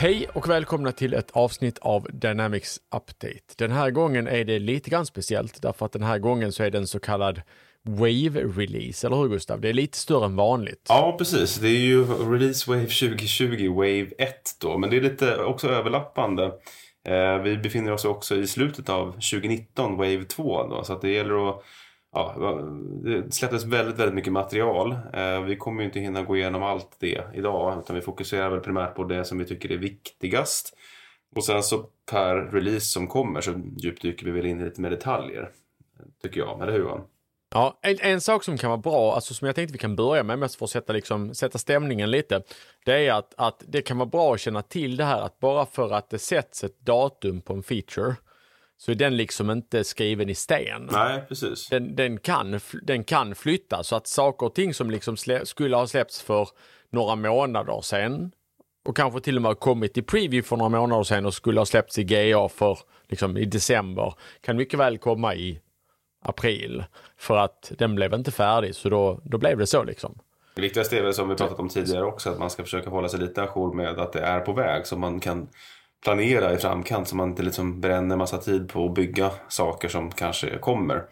Hej och välkomna till ett avsnitt av Dynamics Update. Den här gången är det lite grann speciellt därför att den här gången så är det en så kallad Wave-release, eller hur Gustav? Det är lite större än vanligt. Ja, precis. Det är ju Release Wave 2020, Wave 1 då, men det är lite också överlappande. Eh, vi befinner oss också i slutet av 2019, Wave 2 då, så att det gäller att Ja, det släpptes väldigt, väldigt mycket material. Eh, vi kommer ju inte hinna gå igenom allt det idag utan vi fokuserar väl primärt på det som vi tycker är viktigast. Och sen så per release som kommer så djupdyker vi väl in i lite mer detaljer. Tycker jag, eller hur Johan? Ja, en, en, sak som kan vara bra, alltså som jag tänkte vi kan börja med, mest för att sätta, liksom, sätta stämningen lite, det är att, att det kan vara bra att känna till det här att bara för att det sätts ett datum på en feature så är den liksom inte skriven i sten. Nej, precis. Den, den, kan, den kan flytta så att saker och ting som liksom slä, skulle ha släppts för några månader sedan och kanske till och med kommit i preview för några månader sedan och skulle ha släppts i GA för liksom i december kan mycket väl komma i april för att den blev inte färdig så då, då blev det så liksom. Det viktigaste är väl som vi pratat om tidigare också att man ska försöka hålla sig lite ajour med att det är på väg så man kan planera i framkant så man inte liksom bränner massa tid på att bygga saker som kanske kommer.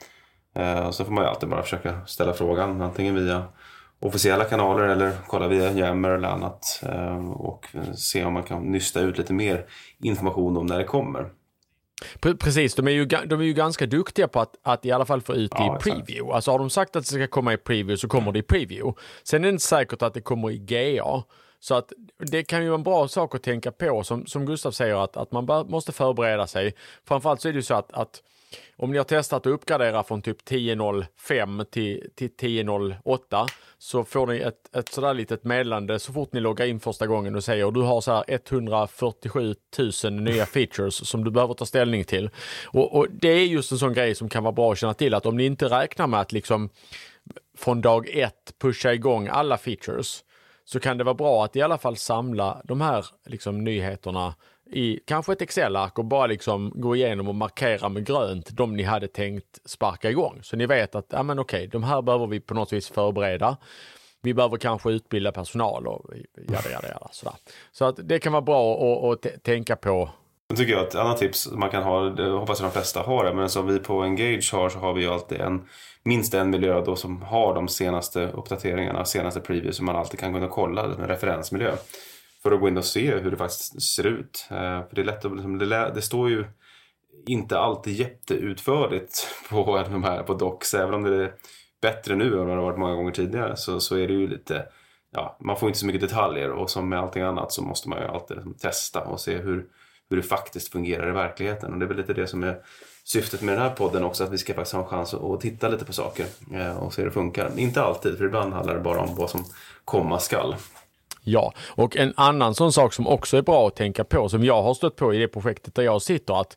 Eh, så får man ju alltid bara försöka ställa frågan antingen via officiella kanaler eller kolla via Jammer eller annat eh, och se om man kan nysta ut lite mer information om när det kommer. Precis, de är ju, de är ju ganska duktiga på att, att i alla fall få ut det ja, i preview. Exakt. Alltså har de sagt att det ska komma i preview så kommer det i preview. Sen är det inte säkert att det kommer i GA. Så att det kan ju vara en bra sak att tänka på, som, som Gustav säger, att, att man bara måste förbereda sig. Framförallt så är det ju så att, att om ni har testat att uppgradera från typ 10.05 till, till 10.08 så får ni ett, ett sådär litet meddelande så fort ni loggar in första gången och säger du har så här 147 000 nya features som du behöver ta ställning till. Och, och, det är just en sån grej som kan vara bra att känna till att om ni inte räknar med att liksom från dag ett pusha igång alla features så kan det vara bra att i alla fall samla de här liksom, nyheterna i kanske ett Excel-ark och bara liksom gå igenom och markera med grönt de ni hade tänkt sparka igång. Så ni vet att, ja men okej, de här behöver vi på något vis förbereda. Vi behöver kanske utbilda personal och jada, jada, jada. Sådär. Så att det kan vara bra att tänka på nu tycker jag ett annat tips man kan ha, det hoppas jag de flesta har det, men som vi på Engage har så har vi ju alltid en minst en miljö då som har de senaste uppdateringarna, senaste previews som man alltid kan gå in och kolla, en referensmiljö. För att gå in och se hur det faktiskt ser ut. Eh, för det är lätt att, liksom, det, det står ju inte alltid jätteutförligt på de här på docs, även om det är bättre nu än vad det har varit många gånger tidigare så, så är det ju lite Ja, man får inte så mycket detaljer och som med allting annat så måste man ju alltid liksom testa och se hur, hur det faktiskt fungerar i verkligheten. Och det är väl lite det som är syftet med den här podden också, att vi ska faktiskt ha en chans att titta lite på saker eh, och se hur det funkar. Inte alltid, för ibland handlar det bara om vad som komma skall. Ja, och en annan sån sak som också är bra att tänka på, som jag har stött på i det projektet där jag sitter, att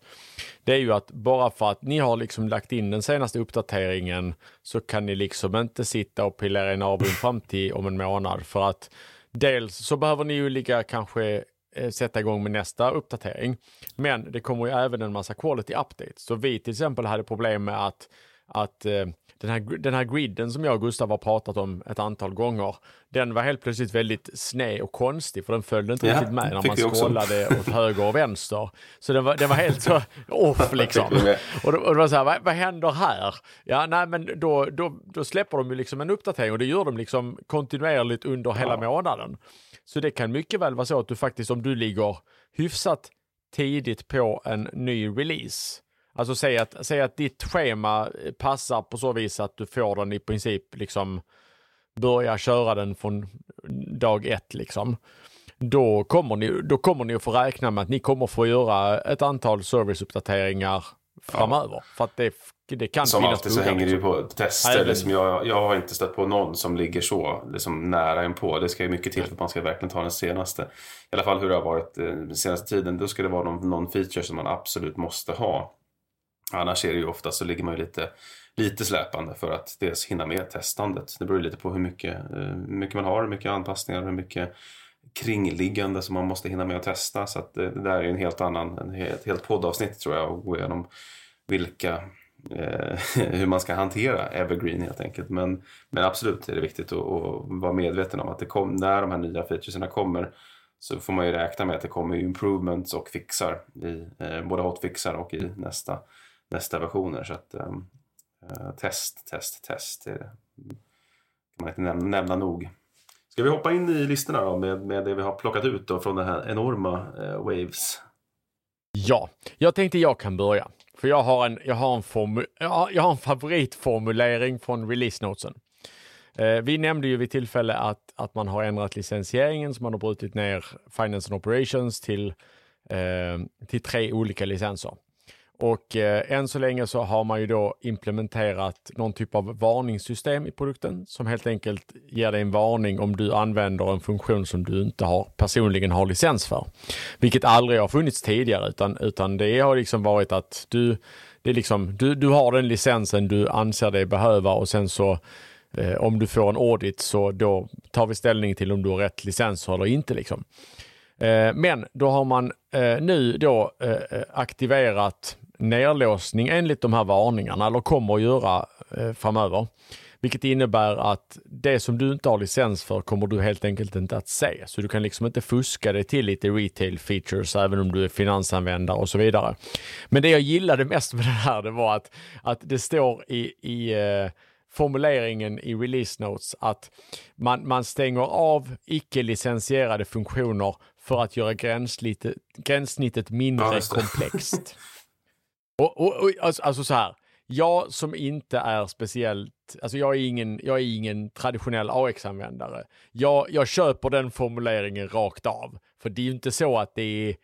det är ju att bara för att ni har liksom lagt in den senaste uppdateringen så kan ni liksom inte sitta och pilla er i naveln fram till om en månad för att dels så behöver ni ju ligga kanske Eh, sätta igång med nästa uppdatering. Men det kommer ju även en massa quality updates. Så vi till exempel hade problem med att, att eh, den, här, den här griden som jag och Gustav har pratat om ett antal gånger, den var helt plötsligt väldigt sned och konstig för den följde inte ja, riktigt med när man scrollade åt höger och vänster. Så den var, den var helt så off liksom. och, då, och det var så här, vad, vad händer här? Ja, nej men då, då, då släpper de ju liksom en uppdatering och det gör de liksom kontinuerligt under hela ja. månaden. Så det kan mycket väl vara så att du faktiskt, om du ligger hyfsat tidigt på en ny release, alltså säg att, säg att ditt schema passar på så vis att du får den i princip liksom börja köra den från dag ett liksom. Då kommer, ni, då kommer ni att få räkna med att ni kommer få göra ett antal serviceuppdateringar framöver. Ja. För att det det kan som alltid så hänger det ju på tester. Liksom jag, jag har inte stött på någon som ligger så liksom nära en på. Det ska ju mycket till för att man ska verkligen ta den senaste. I alla fall hur det har varit eh, den senaste tiden. Då ska det vara någon, någon feature som man absolut måste ha. Annars är det ju ofta så ligger man ju lite, lite släpande för att dels hinna med testandet. Det beror lite på hur mycket, eh, hur mycket man har, hur mycket anpassningar, hur mycket kringliggande som man måste hinna med att testa. Så att det, det där är en helt annan, en helt, helt poddavsnitt tror jag, att gå igenom vilka eh, hur man ska hantera evergreen helt enkelt. Men, men absolut är det viktigt att, att vara medveten om att det kom, när de här nya featureserna kommer så får man ju räkna med att det kommer improvements och fixar i eh, både hotfixar och i nästa, nästa versioner. Så att äh, test, test, test. Det kan man inte nämna, nämna nog. Ska vi hoppa in i listorna då med, med det vi har plockat ut då från den här enorma äh, Waves? Ja, jag tänkte jag kan börja. För jag har en, jag har en, formu, jag har en favoritformulering från release notesen. Eh, vi nämnde ju vid tillfälle att, att man har ändrat licensieringen, så man har brutit ner Finance and Operations till, eh, till tre olika licenser. Och eh, än så länge så har man ju då implementerat någon typ av varningssystem i produkten som helt enkelt ger dig en varning om du använder en funktion som du inte har, personligen har licens för. Vilket aldrig har funnits tidigare utan, utan det har liksom varit att du, det är liksom, du, du har den licensen du anser dig behöva och sen så eh, om du får en audit så då tar vi ställning till om du har rätt licens eller inte. Liksom. Eh, men då har man eh, nu då eh, eh, aktiverat nedlåsning enligt de här varningarna, eller kommer att göra eh, framöver. Vilket innebär att det som du inte har licens för kommer du helt enkelt inte att se. Så du kan liksom inte fuska dig till lite retail features även om du är finansanvändare och så vidare. Men det jag gillade mest med det här det var att, att det står i, i eh, formuleringen i release notes att man, man stänger av icke-licensierade funktioner för att göra gränssnittet, gränssnittet mindre ja, komplext. Och, och, och alltså, alltså, så här, jag som inte är speciellt, alltså jag är ingen, jag är ingen traditionell AX-användare. Jag, jag köper den formuleringen rakt av. För det är ju inte så att det är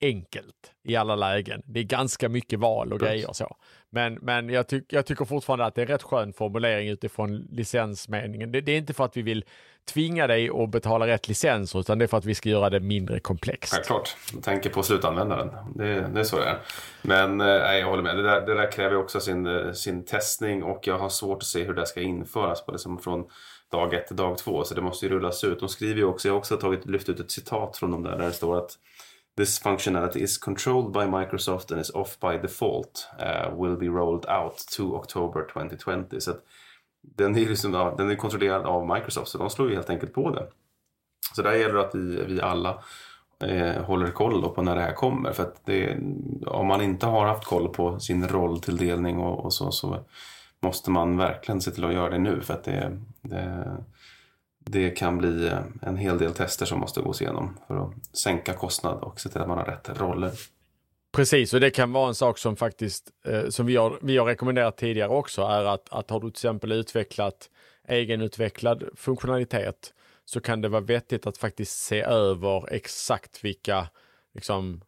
enkelt i alla lägen. Det är ganska mycket val och grejer så. Men, men jag, tyck, jag tycker fortfarande att det är rätt skön formulering utifrån licensmeningen. Det, det, är inte för att vi vill tvinga dig att betala rätt licenser utan det är för att vi ska göra det mindre komplext. Självklart, jag tänker på slutanvändaren. Det, det är så det är. Men eh, nej, jag håller med, det där, det där kräver också sin, eh, sin testning och jag har svårt att se hur det ska införas på liksom från dag ett till dag två. Så det måste ju rullas ut. De skriver ju också, jag har också tagit, lyft ut ett citat från dem där, där det står att This functionality is controlled by Microsoft and is off by default. Uh, will be rolled out to October 2020. Så den, är liksom, den är kontrollerad av Microsoft så de slår ju helt enkelt på den. Så där gäller det att vi, vi alla eh, håller koll på när det här kommer. För att det, om man inte har haft koll på sin rolltilldelning och, och så, så måste man verkligen se till att göra det nu. För att det, det det kan bli eh, en hel del tester som måste gås igenom för att sänka kostnad och se till att man har rätt roller. Precis, och det kan vara en sak som faktiskt, eh, som vi har, vi har rekommenderat tidigare också, är att, att har du till exempel utvecklat egenutvecklad funktionalitet så kan det vara vettigt att faktiskt se över exakt vilka liksom,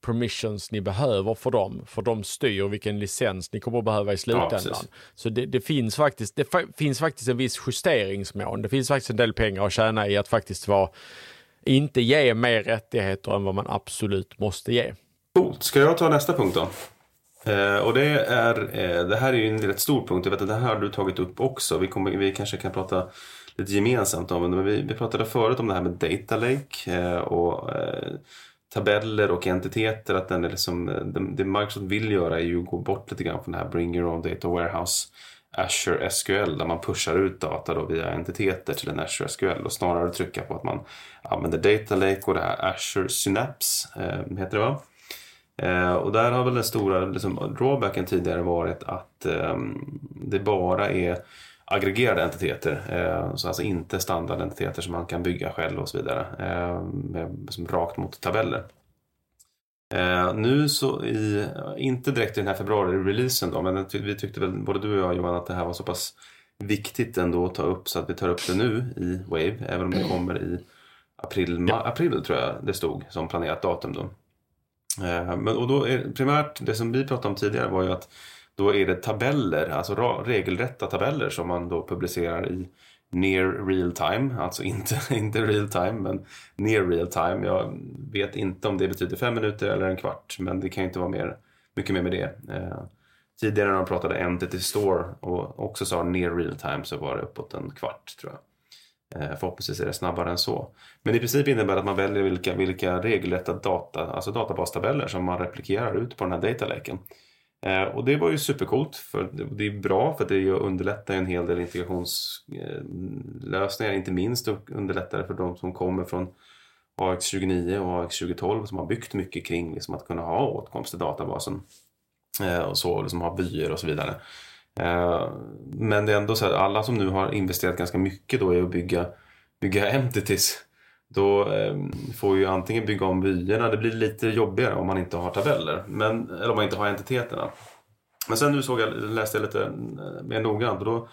permissions ni behöver för dem, för de styr vilken licens ni kommer att behöva i slutändan. Ja, så det, det, finns faktiskt, det finns faktiskt en viss justeringsmån. Det finns faktiskt en del pengar att tjäna i att faktiskt vara, inte ge mer rättigheter än vad man absolut måste ge. Coolt. Ska jag ta nästa punkt då? Eh, och det är, eh, det här är ju en rätt stor punkt. Jag vet att det här har du tagit upp också. Vi, kommer, vi kanske kan prata lite gemensamt om det. Men vi, vi pratade förut om det här med data lake eh, och eh, tabeller och entiteter. Att den är liksom, det, Microsoft vill göra är ju att gå bort lite grann från det här Bring Your Own Data Warehouse Azure SQL där man pushar ut data då via entiteter till en Azure SQL och snarare trycka på att man använder Data Lake och det här Azure Synapse eh, heter det va? Eh, och där har väl den stora liksom, drawbacken tidigare varit att eh, det bara är aggregerade entiteter. Eh, så alltså inte standardentiteter som man kan bygga själv och så vidare. Eh, med, som rakt mot tabeller. Eh, nu så i, inte direkt i den här februari-releasen då, men vi tyckte väl både du och jag Johan att det här var så pass viktigt ändå att ta upp så att vi tar upp det nu i Wave, även om det kommer i april, ja. april tror jag det stod som planerat datum då. Eh, men, och då är primärt, det som vi pratade om tidigare var ju att då är det tabeller, alltså regelrätta tabeller som man då publicerar i near real time, alltså inte, inte real time men near real time. Jag vet inte om det betyder fem minuter eller en kvart men det kan ju inte vara mer, mycket mer med det. Eh, tidigare när de pratade entity store och också sa near real time så var det uppåt en kvart tror jag. Eh, förhoppningsvis är det snabbare än så. Men i princip innebär det att man väljer vilka, vilka regelrätta data, alltså databastabeller som man replikerar ut på den här datalaken. Eh, och det var ju supercoolt. För det är bra för det underlättar en hel del integrationslösningar. Eh, inte minst underlättar det för de som kommer från AX29 och AX2012 som har byggt mycket kring liksom, att kunna ha åtkomst till databasen. Eh, och så, liksom ha vyer och så vidare. Men det är ändå så att alla som nu har investerat ganska mycket då i att bygga, bygga entities då eh, får ju antingen bygga om vyerna, det blir lite jobbigare om man inte har tabeller, men, eller om man inte har entiteterna. Men sen nu såg jag, läste jag lite eh, mer noggrant och då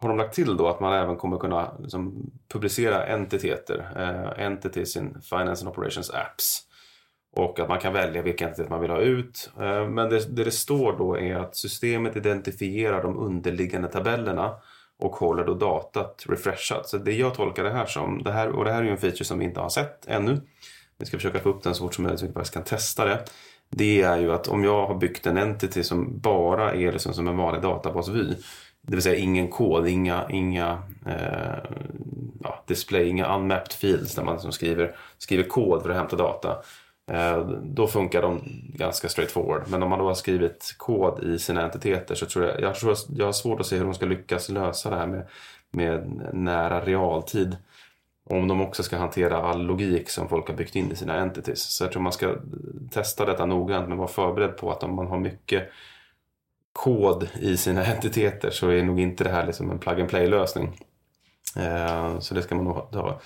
har de lagt till då att man även kommer kunna liksom, publicera entiteter, eh, entities in finance and operations apps. Och att man kan välja vilka entitet man vill ha ut. Eh, men det, det det står då är att systemet identifierar de underliggande tabellerna och håller då datat refreshat. Så det jag tolkar det här som, det här, och det här är ju en feature som vi inte har sett ännu. Vi ska försöka få upp den så fort som möjligt så vi faktiskt kan testa det. Det är ju att om jag har byggt en entity som bara är liksom som en vanlig databasvy. Det vill säga ingen kod, inga, inga eh, ja, display, inga unmapped fields där man liksom skriver, skriver kod för att hämta data. Eh, då funkar de ganska straightforward. Men om man då har skrivit kod i sina entiteter så tror jag, jag, tror jag har svårt att se hur de ska lyckas lösa det här med, med nära realtid. Om de också ska hantera all logik som folk har byggt in i sina entities. Så jag tror man ska testa detta noggrant men vara förberedd på att om man har mycket kod i sina entiteter så är nog inte det här liksom en plug and play lösning. Eh, så det ska man nog ha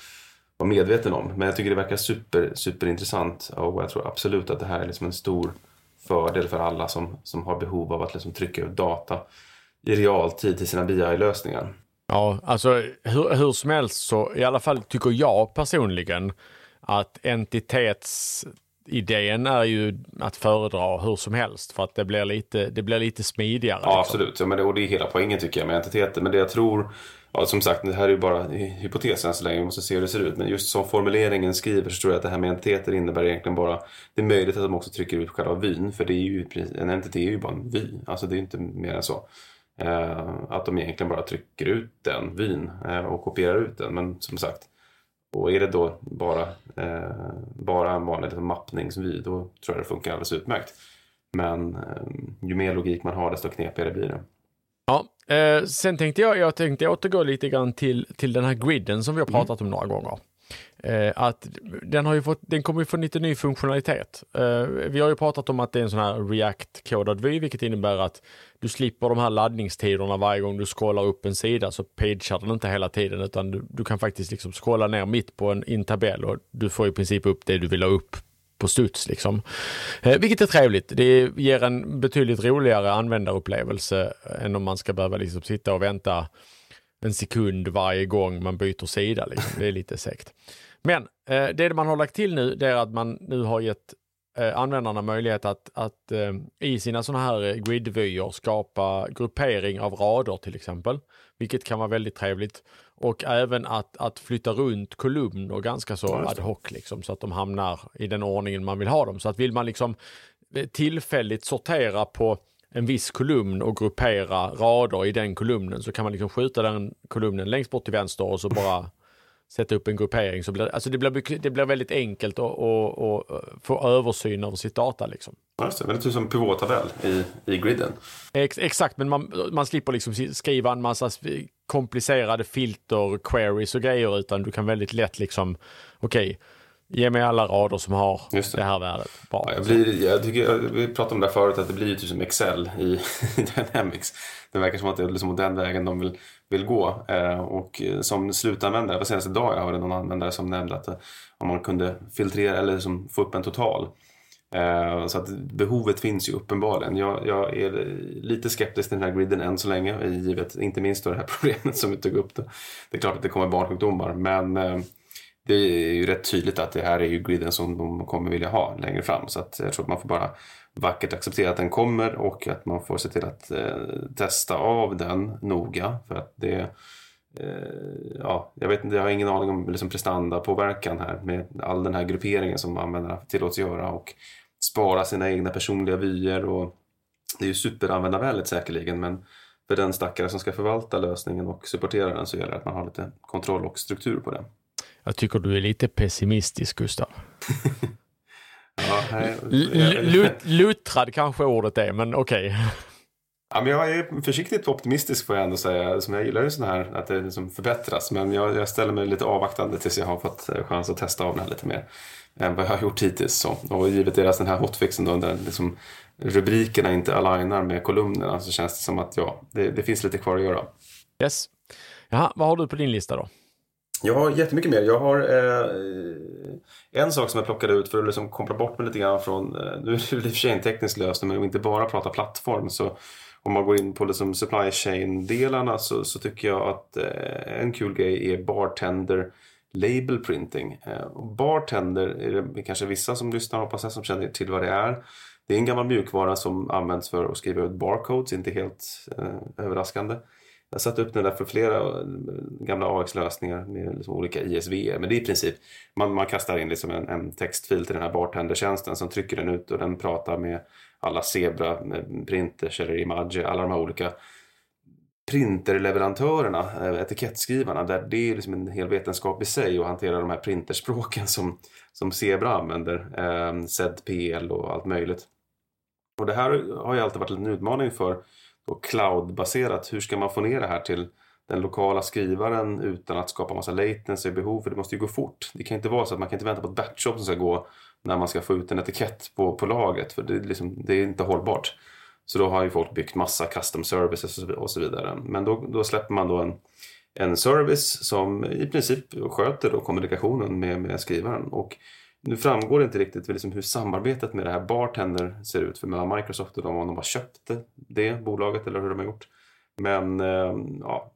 vara medveten om. Men jag tycker det verkar super, superintressant och jag tror absolut att det här är liksom en stor fördel för alla som, som har behov av att liksom trycka ut data i realtid till sina BI-lösningar. Ja, alltså hur, hur som helst så i alla fall tycker jag personligen att entitetsidén är ju att föredra hur som helst för att det blir lite, det blir lite smidigare. Ja, liksom. absolut. Ja, men det, och det är hela poängen tycker jag med entiteter. Men det jag tror Ja, som sagt, det här är ju bara hypotesen än så länge. Vi måste se hur det ser ut. Men just som formuleringen skriver så tror jag att det här med entiteter innebär egentligen bara... Det är möjligt att de också trycker ut själva vyn. För det är ju, en entitet är ju bara en vy. Alltså det är inte mer än så. Eh, att de egentligen bara trycker ut den vyn eh, och kopierar ut den. Men som sagt, och är det då bara, eh, bara en vanlig liksom, mappningsvy då tror jag det funkar alldeles utmärkt. Men eh, ju mer logik man har desto knepigare blir det. Ja, eh, sen tänkte jag, jag tänkte återgå lite grann till, till den här griden som vi har mm. pratat om några gånger. Eh, att den, har ju fått, den kommer ju få lite ny funktionalitet. Eh, vi har ju pratat om att det är en sån här React-kodad vy, vilket innebär att du slipper de här laddningstiderna varje gång du scrollar upp en sida så pagear den inte hela tiden utan du, du kan faktiskt liksom scrolla ner mitt på en in tabell och du får i princip upp det du vill ha upp på studs. Liksom. Eh, vilket är trevligt. Det ger en betydligt roligare användarupplevelse än om man ska behöva liksom sitta och vänta en sekund varje gång man byter sida. Liksom. Det är lite segt. Men eh, det man har lagt till nu det är att man nu har gett eh, användarna möjlighet att, att eh, i sina sådana här gridvyer skapa gruppering av rader till exempel. Vilket kan vara väldigt trevligt. Och även att, att flytta runt kolumner ganska så ad hoc liksom, så att de hamnar i den ordningen man vill ha dem. Så att vill man liksom eh, tillfälligt sortera på en viss kolumn och gruppera rader i den kolumnen så kan man liksom skjuta den kolumnen längst bort till vänster och så bara sätta upp en gruppering. Så blir, alltså det, blir, det blir väldigt enkelt att, få översyn över sitt data. Liksom. Just det, väldigt som pivottabell i, i griden. Ex, exakt, men man, man slipper liksom skriva en massa komplicerade filter, queries och grejer utan du kan väldigt lätt liksom, okej, okay, Ge mig alla rader som har det. det. här värdet. Bra. Ja, jag blir, jag tycker, vi pratade om det förut, att det blir ju typ som Excel i, i Dynamics. Det verkar som att det är liksom den vägen de vill, vill gå. Eh, och som slutanvändare, på senaste dag jag hörde någon användare som nämnde att eh, om man kunde filtrera eller liksom få upp en total. Eh, så att behovet finns ju uppenbarligen. Jag, jag, är lite skeptisk till den här griden än så länge, givet inte minst då det här problemet som vi tog upp. Det, det är klart att det kommer barnsjukdomar, men eh, det är ju rätt tydligt att det här är ju griden som de kommer vilja ha längre fram. Så att jag tror att man får bara vackert acceptera att den kommer och att man får se till att eh, testa av den noga. För att det, eh, ja, jag vet jag har ingen aning om liksom prestandapåverkan här med all den här grupperingen som användarna tillåts göra och spara sina egna personliga vyer. Och det är ju superanvändarvänligt säkerligen men för den stackare som ska förvalta lösningen och supportera den så gäller det att man har lite kontroll och struktur på det. Jag tycker du är lite pessimistisk, Gustav. ja, Luttrad kanske ordet är, men okej. Okay. Ja, men jag är försiktigt optimistisk får jag ändå säga. Som jag gillar ju sådana här att det liksom förbättras. Men jag, jag, ställer mig lite avvaktande tills jag har fått eh, chans att testa av den här lite mer. Än vad jag har gjort hittills. Så. Och givet deras den här hotfixen då, där liksom rubrikerna inte alignar med kolumnerna så känns det som att ja, det, det finns lite kvar att göra. Yes. Jaha, vad har du på din lista då? Jag har jättemycket mer. Jag har eh, en sak som jag plockade ut för att liksom koppla bort mig lite grann från, eh, nu är det i och för sig en teknisk lösning men om inte bara prata plattform så om man går in på liksom supply chain-delarna så, så, tycker jag att eh, en kul grej är bartender label printing. Eh, bartender är det kanske vissa som lyssnar hoppas jag som känner till vad det är. Det är en gammal mjukvara som används för att skriva ut barcodes, inte helt eh, överraskande. Jag satte upp den där för flera eh, gamla AX-lösningar med liksom olika ISV. Men det är i princip, man, man kastar in liksom en, en textfil till den här bartendertjänsten som trycker den ut och den pratar med alla Zebra, med printers eller Image, alla de här olika printerleverantörerna, eh, etikettskrivarna, där det är liksom en hel vetenskap i sig att hantera de här printerspråken som, som Zebra använder, eh, ZPL och allt möjligt. Och det här har ju alltid varit en utmaning för cloud-baserat. Hur ska man få ner det här till den lokala skrivaren utan att skapa massa latency och behov? För det måste ju gå fort. Det kan inte vara så att man kan inte vänta på ett batchjobb som ska gå när man ska få ut en etikett på, på lagret. För det, liksom, det är inte hållbart. Så då har ju folk byggt massa custom services och så vidare. Men då, då släpper man då en, en service som i princip sköter då kommunikationen med, med skrivaren. Och nu framgår det inte riktigt liksom hur samarbetet med det här Bartender ser ut för mellan Microsoft och dem, om de har köpt det bolaget eller hur de har gjort. Men eh, ja,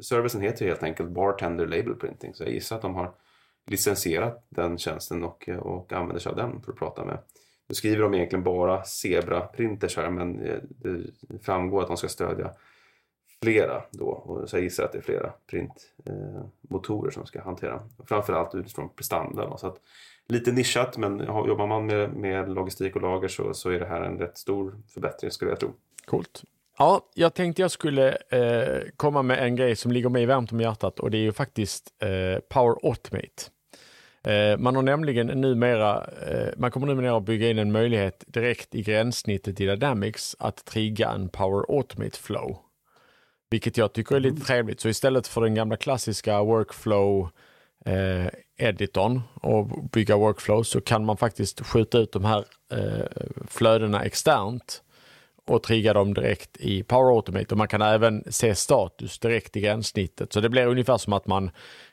servicen heter helt enkelt Bartender Label Printing så jag gissar att de har licensierat den tjänsten och, och använder sig av den för att prata med. Nu skriver de egentligen bara Zebra-printers här men eh, det framgår att de ska stödja flera då. Och så jag gissar att det är flera printmotorer eh, som ska hantera. Framförallt utifrån prestanda. Så att, lite nischat men jobbar man med, med logistik och lager så, så är det här en rätt stor förbättring skulle jag tro. Coolt. Ja, jag tänkte jag skulle eh, komma med en grej som ligger mig varmt om hjärtat och det är ju faktiskt eh, Power Automate. Eh, man har nämligen numera, eh, man kommer numera att bygga in en möjlighet direkt i gränssnittet i Dynamics att trigga en Power Automate Flow. Vilket jag tycker är lite mm. trevligt. Så istället för den gamla klassiska workflow eh, editorn och bygga workflow så kan man faktiskt skjuta ut de här eh, flödena externt och trigga dem direkt i Power Automate och man kan även se status direkt i gränssnittet. Så det blir ungefär som att man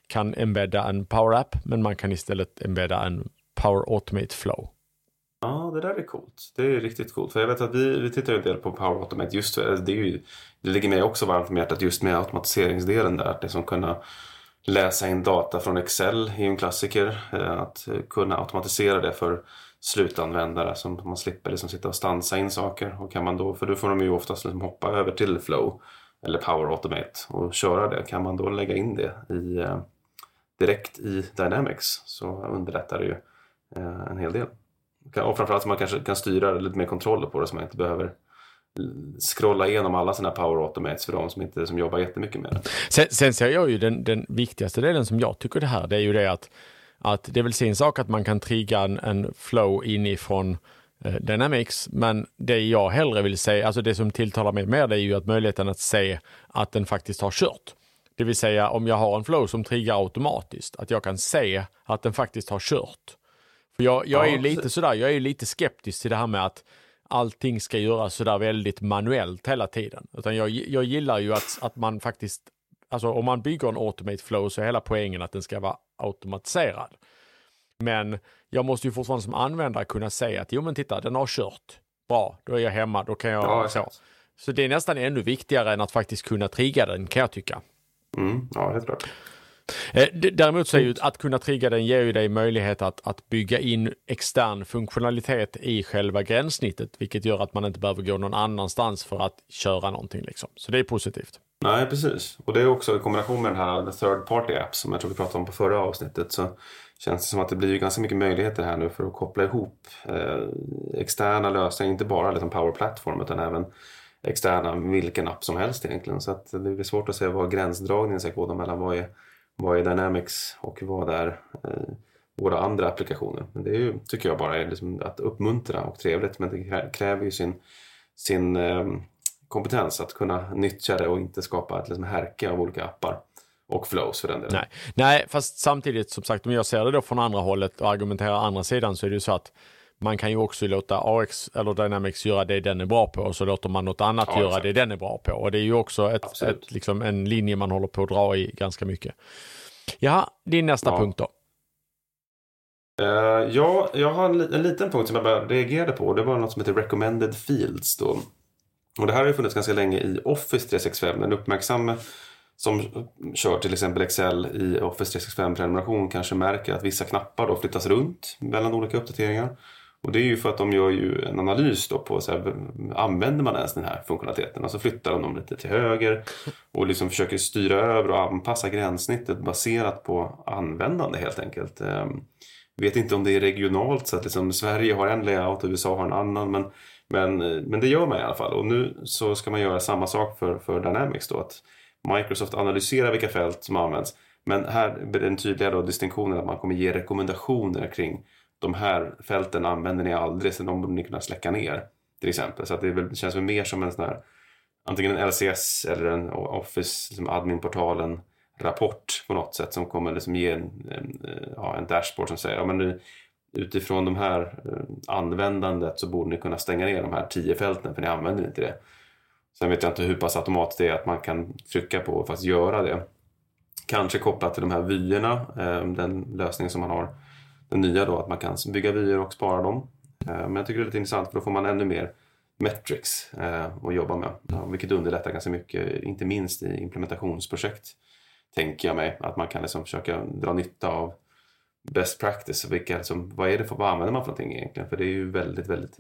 kan embedda en Power App men man kan istället embedda en Power Automate Flow. Ja, det där är coolt. Det är riktigt coolt. För jag vet att vi, vi tittar en del på Power Automate just för det, är ju, det ligger mig också varmt om hjärtat just med automatiseringsdelen där. Att liksom kunna läsa in data från Excel är en klassiker. Eh, att kunna automatisera det för slutanvändare så man slipper liksom sitta och stansa in saker. Och kan man då, för då får de ju oftast liksom hoppa över till Flow eller Power Automate och köra det. Kan man då lägga in det i, eh, direkt i Dynamics så underlättar det ju eh, en hel del. Och framförallt så man kanske kan styra lite mer kontroller på det så man inte behöver scrolla igenom alla sina power automates för de som inte som jobbar jättemycket med det. Sen, sen ser jag ju den, den viktigaste delen som jag tycker det här, det är ju det att, att det är väl sin sak att man kan trigga en, en flow inifrån eh, Dynamics, men det jag hellre vill se, alltså det som tilltalar mig mer, det är ju att möjligheten att se att den faktiskt har kört. Det vill säga om jag har en flow som triggar automatiskt, att jag kan se att den faktiskt har kört. För jag, jag är ju lite sådär, jag är ju lite skeptisk till det här med att allting ska göras sådär väldigt manuellt hela tiden. Utan jag, jag gillar ju att, att man faktiskt, alltså om man bygger en automate flow så är hela poängen att den ska vara automatiserad. Men jag måste ju fortfarande som användare kunna säga att jo men titta, den har kört. Bra, då är jag hemma, då kan jag ja, så. Så det är nästan ännu viktigare än att faktiskt kunna trigga den kan jag tycka. Mm, ja, helt klart. Eh, däremot så är ju att kunna trigga den ger ju dig möjlighet att, att bygga in extern funktionalitet i själva gränssnittet, vilket gör att man inte behöver gå någon annanstans för att köra någonting. Liksom. Så det är positivt. Nej, precis. Och det är också i kombination med den här third party app som jag tror vi pratade om på förra avsnittet så känns det som att det blir ganska mycket möjligheter här nu för att koppla ihop eh, externa lösningar, inte bara liksom Power Platform utan även externa vilken app som helst egentligen. Så att det blir svårt att se var gränsdragningen ska gå mellan vad är vad är Dynamics och vad är eh, våra andra applikationer. Men det är ju, tycker jag bara är liksom att uppmuntra och trevligt men det kräver ju sin, sin eh, kompetens att kunna nyttja det och inte skapa ett liksom härke av olika appar. Och flows för den delen. Nej. Nej, fast samtidigt som sagt om jag ser det då från andra hållet och argumenterar andra sidan så är det ju så att man kan ju också låta AX eller Dynamics göra det den är bra på och så låter man något annat ja, göra exakt. det den är bra på. Och det är ju också ett, ett, liksom en linje man håller på att dra i ganska mycket. Ja, din nästa ja. punkt då? Uh, ja, jag har en, en, liten punkt som jag bara reagerade på. Det var något som heter Recommended Fields. Då. Och det här har ju funnits ganska länge i Office 365. Den uppmärksamme som kör till exempel Excel i Office 365-prenumeration kanske märker att vissa knappar då flyttas runt mellan olika uppdateringar. Och det är ju för att de gör ju en analys då på så här, använder man ens den här funktionaliteten? Och så flyttar de dem lite till höger och liksom försöker styra över och anpassa gränssnittet baserat på användande helt enkelt. Ehm, vet inte om det är regionalt så att liksom Sverige har en layout och USA har en annan. Men, men, men det gör man i alla fall. Och nu så ska man göra samma sak för, för Dynamics då. Att Microsoft analyserar vilka fält som används. Men här blir den tydliga då distinktionen att man kommer ge rekommendationer kring de här fälten använder ni aldrig så de borde ni kunna släcka ner. Till exempel. Så att det, väl, det känns väl mer som en sån här antingen en LCS eller en Office liksom adminportalen rapport på något sätt som kommer liksom ge en, en, eh, ja, en dashboard som säger ja, men nu, utifrån de här eh, användandet så borde ni kunna stänga ner de här tio fälten för ni använder inte det. Sen vet jag inte hur pass automatiskt det är att man kan trycka på och faktiskt göra det. Kanske kopplat till de här vyerna, eh, den lösning som man har, det nya då, att man kan bygga vyer och spara dem. Eh, men jag tycker det är lite intressant för då får man ännu mer metrics eh, att jobba med, vilket underlättar ganska mycket, inte minst i implementationsprojekt tänker jag mig. Att man kan liksom försöka dra nytta av best practice. Vilka, liksom, vad, är det för, vad använder man för någonting egentligen? För det är ju väldigt, väldigt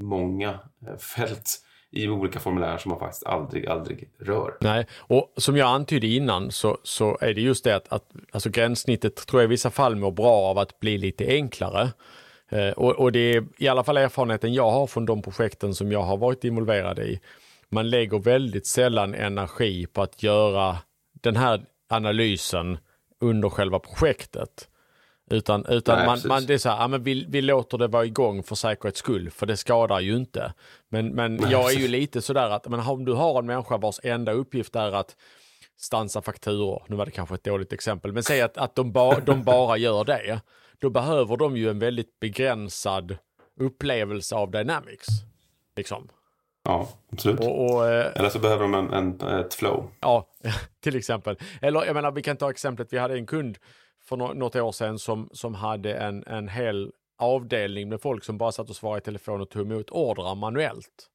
många eh, fält i olika formulär som man faktiskt aldrig, aldrig rör. Nej, och som jag antydde innan så, så är det just det att, att alltså gränssnittet tror jag i vissa fall mår bra av att bli lite enklare. Eh, och, och, det är i alla fall erfarenheten jag har från de projekten som jag har varit involverad i. Man lägger väldigt sällan energi på att göra den här analysen under själva projektet. Utan, utan Nej, man, man, det är så här, ja, men vi, vi låter det vara igång för säkerhets skull, för det skadar ju inte. Men, men Nej, jag är ju lite sådär att men om du har en människa vars enda uppgift är att stansa fakturor, nu var det kanske ett dåligt exempel, men säg att, att de, ba, de bara gör det, då behöver de ju en väldigt begränsad upplevelse av Dynamics. Liksom. Ja, absolut. Och, och, eh, Eller så behöver de en, en, ett flow. Ja, till exempel. Eller jag menar, vi kan ta exemplet, vi hade en kund för något år sedan som, som hade en, en hel avdelning med folk som bara satt och svarade i telefon och tog emot ordrar manuellt.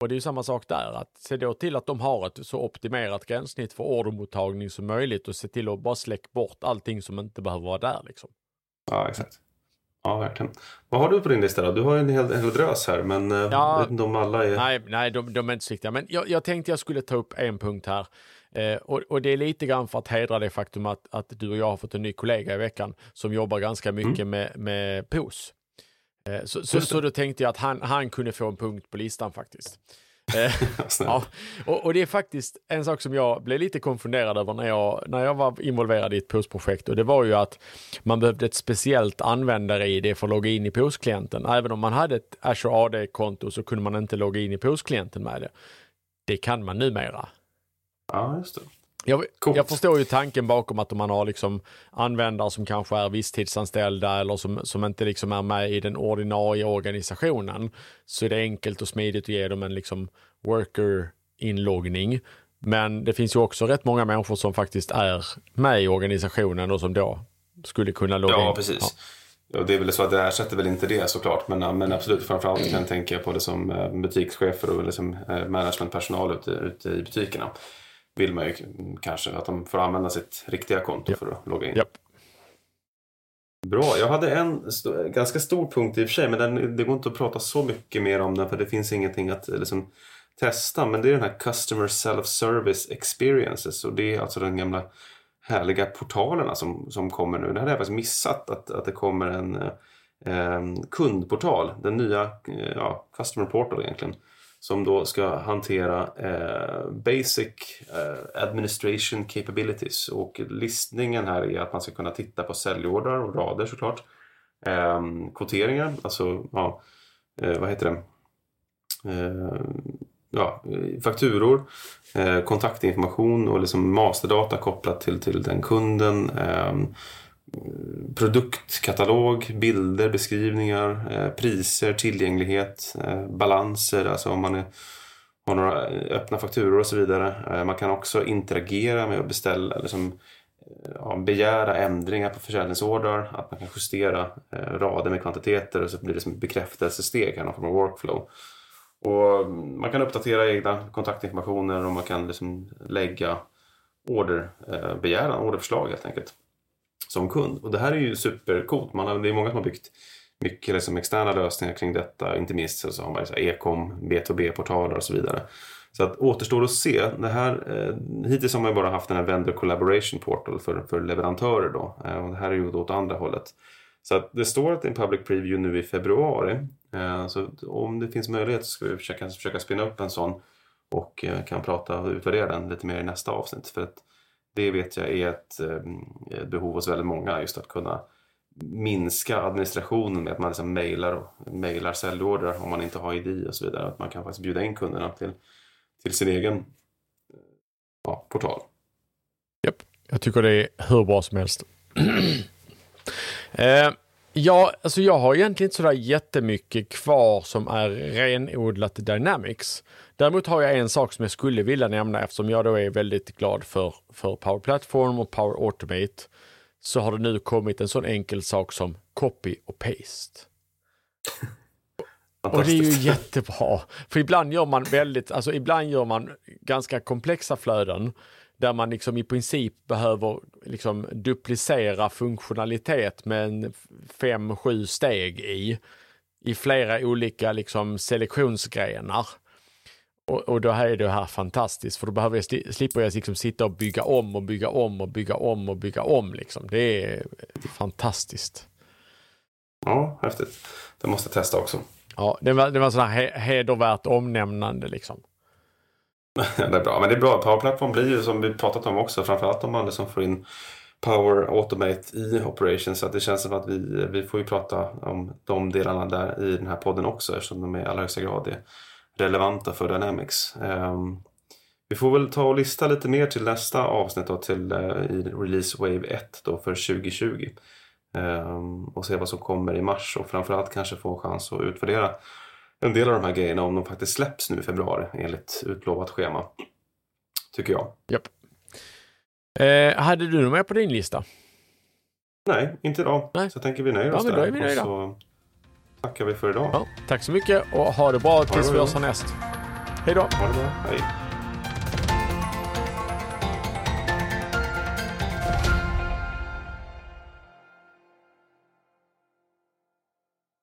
Och det är ju samma sak där, att se då till att de har ett så optimerat gränssnitt för ordermottagning som möjligt och se till att bara släcka bort allting som inte behöver vara där. Liksom. Ja, exakt. Ja, verkligen. Vad har du på din lista då? Du har en hel, en hel drös här, men eh, ja, jag vet inte om alla är... Nej, nej de, de är inte så viktiga. Men jag, jag tänkte jag skulle ta upp en punkt här. Eh, och, och, det är lite grann för att hedra det faktum att, att du och jag har fått en ny kollega i veckan som jobbar ganska mycket mm. med, med POS. Eh, så, så, så, då tänkte jag att han, han kunde få en punkt på listan faktiskt. Eh, ja, och, och, det är faktiskt en sak som jag blev lite konfunderad över när jag, när jag var involverad i ett POS-projekt och det var ju att man behövde ett speciellt användare-id för att logga in i POS-klienten. Även om man hade ett Azure AD-konto så kunde man inte logga in i POS-klienten med det. Det kan man numera. Ja, just det. Jag, jag, förstår ju tanken bakom att om man har liksom användare som kanske är visstidsanställda eller som, som inte liksom är med i den ordinarie organisationen så är det enkelt och smidigt att ge dem en liksom worker-inloggning. Men det finns ju också rätt många människor som faktiskt är med i organisationen och som då skulle kunna logga in. Ja, precis. Ja. Det är väl så att det ersätter väl inte det såklart, men, men absolut framförallt kan jag tänka på det som eh, butikschefer och liksom eh, managementpersonal ute, ute i butikerna vill man ju kanske att de får använda sitt riktiga konto yep. för att logga in. Yep. Bra, jag hade en st ganska stor punkt i och för sig men den, det går inte att prata så mycket mer om den för det finns ingenting att liksom, testa. Men det är den här Customer Self-Service Experiences och det är alltså den gamla härliga portalerna som, som kommer nu. Det hade jag faktiskt missat att, att det kommer en eh, kundportal, den nya eh, ja, Customer Portal egentligen som då ska hantera eh, basic eh, administration capabilities och listningen här är att man ska kunna titta på säljordrar och rader såklart. Eh, kvoteringar, alltså ja, eh, vad heter det? Eh, ja, fakturor, eh, kontaktinformation och liksom masterdata kopplat till, till den kunden. Ehm, Eh, produktkatalog, bilder, beskrivningar, eh, priser, tillgänglighet, eh, balanser, alltså om man är, har några öppna fakturor och så vidare. Man kan också interagera med att beställa, liksom, ja, begära ändringar på försäljningsordrar, att man kan justera rader med kvantiteter och så blir det som ett bekräftelsesteg, någon form av workflow. Och mm, man kan uppdatera egna kontaktinformationer och man kan liksom lägga orderbegäran, orderförslag helt enkelt som kund. Och det här är ju supercoolt. Man har, det är många som har byggt mycket liksom externa lösningar kring detta. Inte minst så har man e-com, B2B-portaler och så vidare. Så att återstår att se. Det här, eh, hittills har man bara haft den här Vendor Collaboration Portal för, för leverantörer. Då. Eh, och det här är ju då åt andra hållet. Så att det står att det är en public preview nu i februari. Eh, så om det finns möjlighet så ska vi försöka, försöka spinna upp en sån och eh, kan prata och utvärdera den lite mer i nästa avsnitt. För att det vet jag är ett, ett behov hos väldigt många, just att kunna minska administrationen med att man liksom mejlar, och, säljorder om man inte har ID och så vidare. Att man kan faktiskt bjuda in kunderna till, till sin egen eh, ja, portal. Japp, jag tycker det är hur bra som helst. eh, ja, alltså jag har egentligen inte sådär jättemycket kvar som är renodlat Dynamics. Däremot har jag en sak som jag skulle vilja nämna eftersom jag då är väldigt glad för, för Power Platform och Power Automate. Så har det nu kommit en sån enkel sak som copy och paste. Och det är ju jättebra. För ibland gör man väldigt, alltså ibland gör man ganska komplexa flöden där man liksom i princip behöver liksom duplicera funktionalitet med fem, sju steg i, i flera olika liksom selektionsgrenar. Och, och då här är det här fantastiskt för då behöver jag, slipper jag liksom sitta och bygga om och bygga om och bygga om och bygga om. Liksom. Det är fantastiskt. Ja, häftigt. Det måste jag testa också. Ja, det var, det var sådär he hedervärt omnämnande liksom. det är bra, men det är bra. Power Platform blir ju som vi pratat om också, framförallt om man liksom får in Power Automate i Operations. Så att det känns som att vi, vi får ju prata om de delarna där i den här podden också eftersom de i allra högsta grad är relevanta för Dynamics. Um, vi får väl ta och lista lite mer till nästa avsnitt då, till uh, i Release Wave 1 då för 2020. Um, ehm, och se vad som kommer i mars och framförallt kanske få en chans att utvärdera en del av de här grejerna om de faktiskt släpps nu i februari enligt utlovat schema. Tycker jag. Japp. Eh, hade du något mer på din lista? Nej, inte idag. Nej. Så jag tänker vi nöjer oss ja, där. Då är vi nöjda. Så tackar vi för idag. Ja, tack så mycket och ha det bra tills vi hörs härnäst. Hej då! Ha det bra. Hej.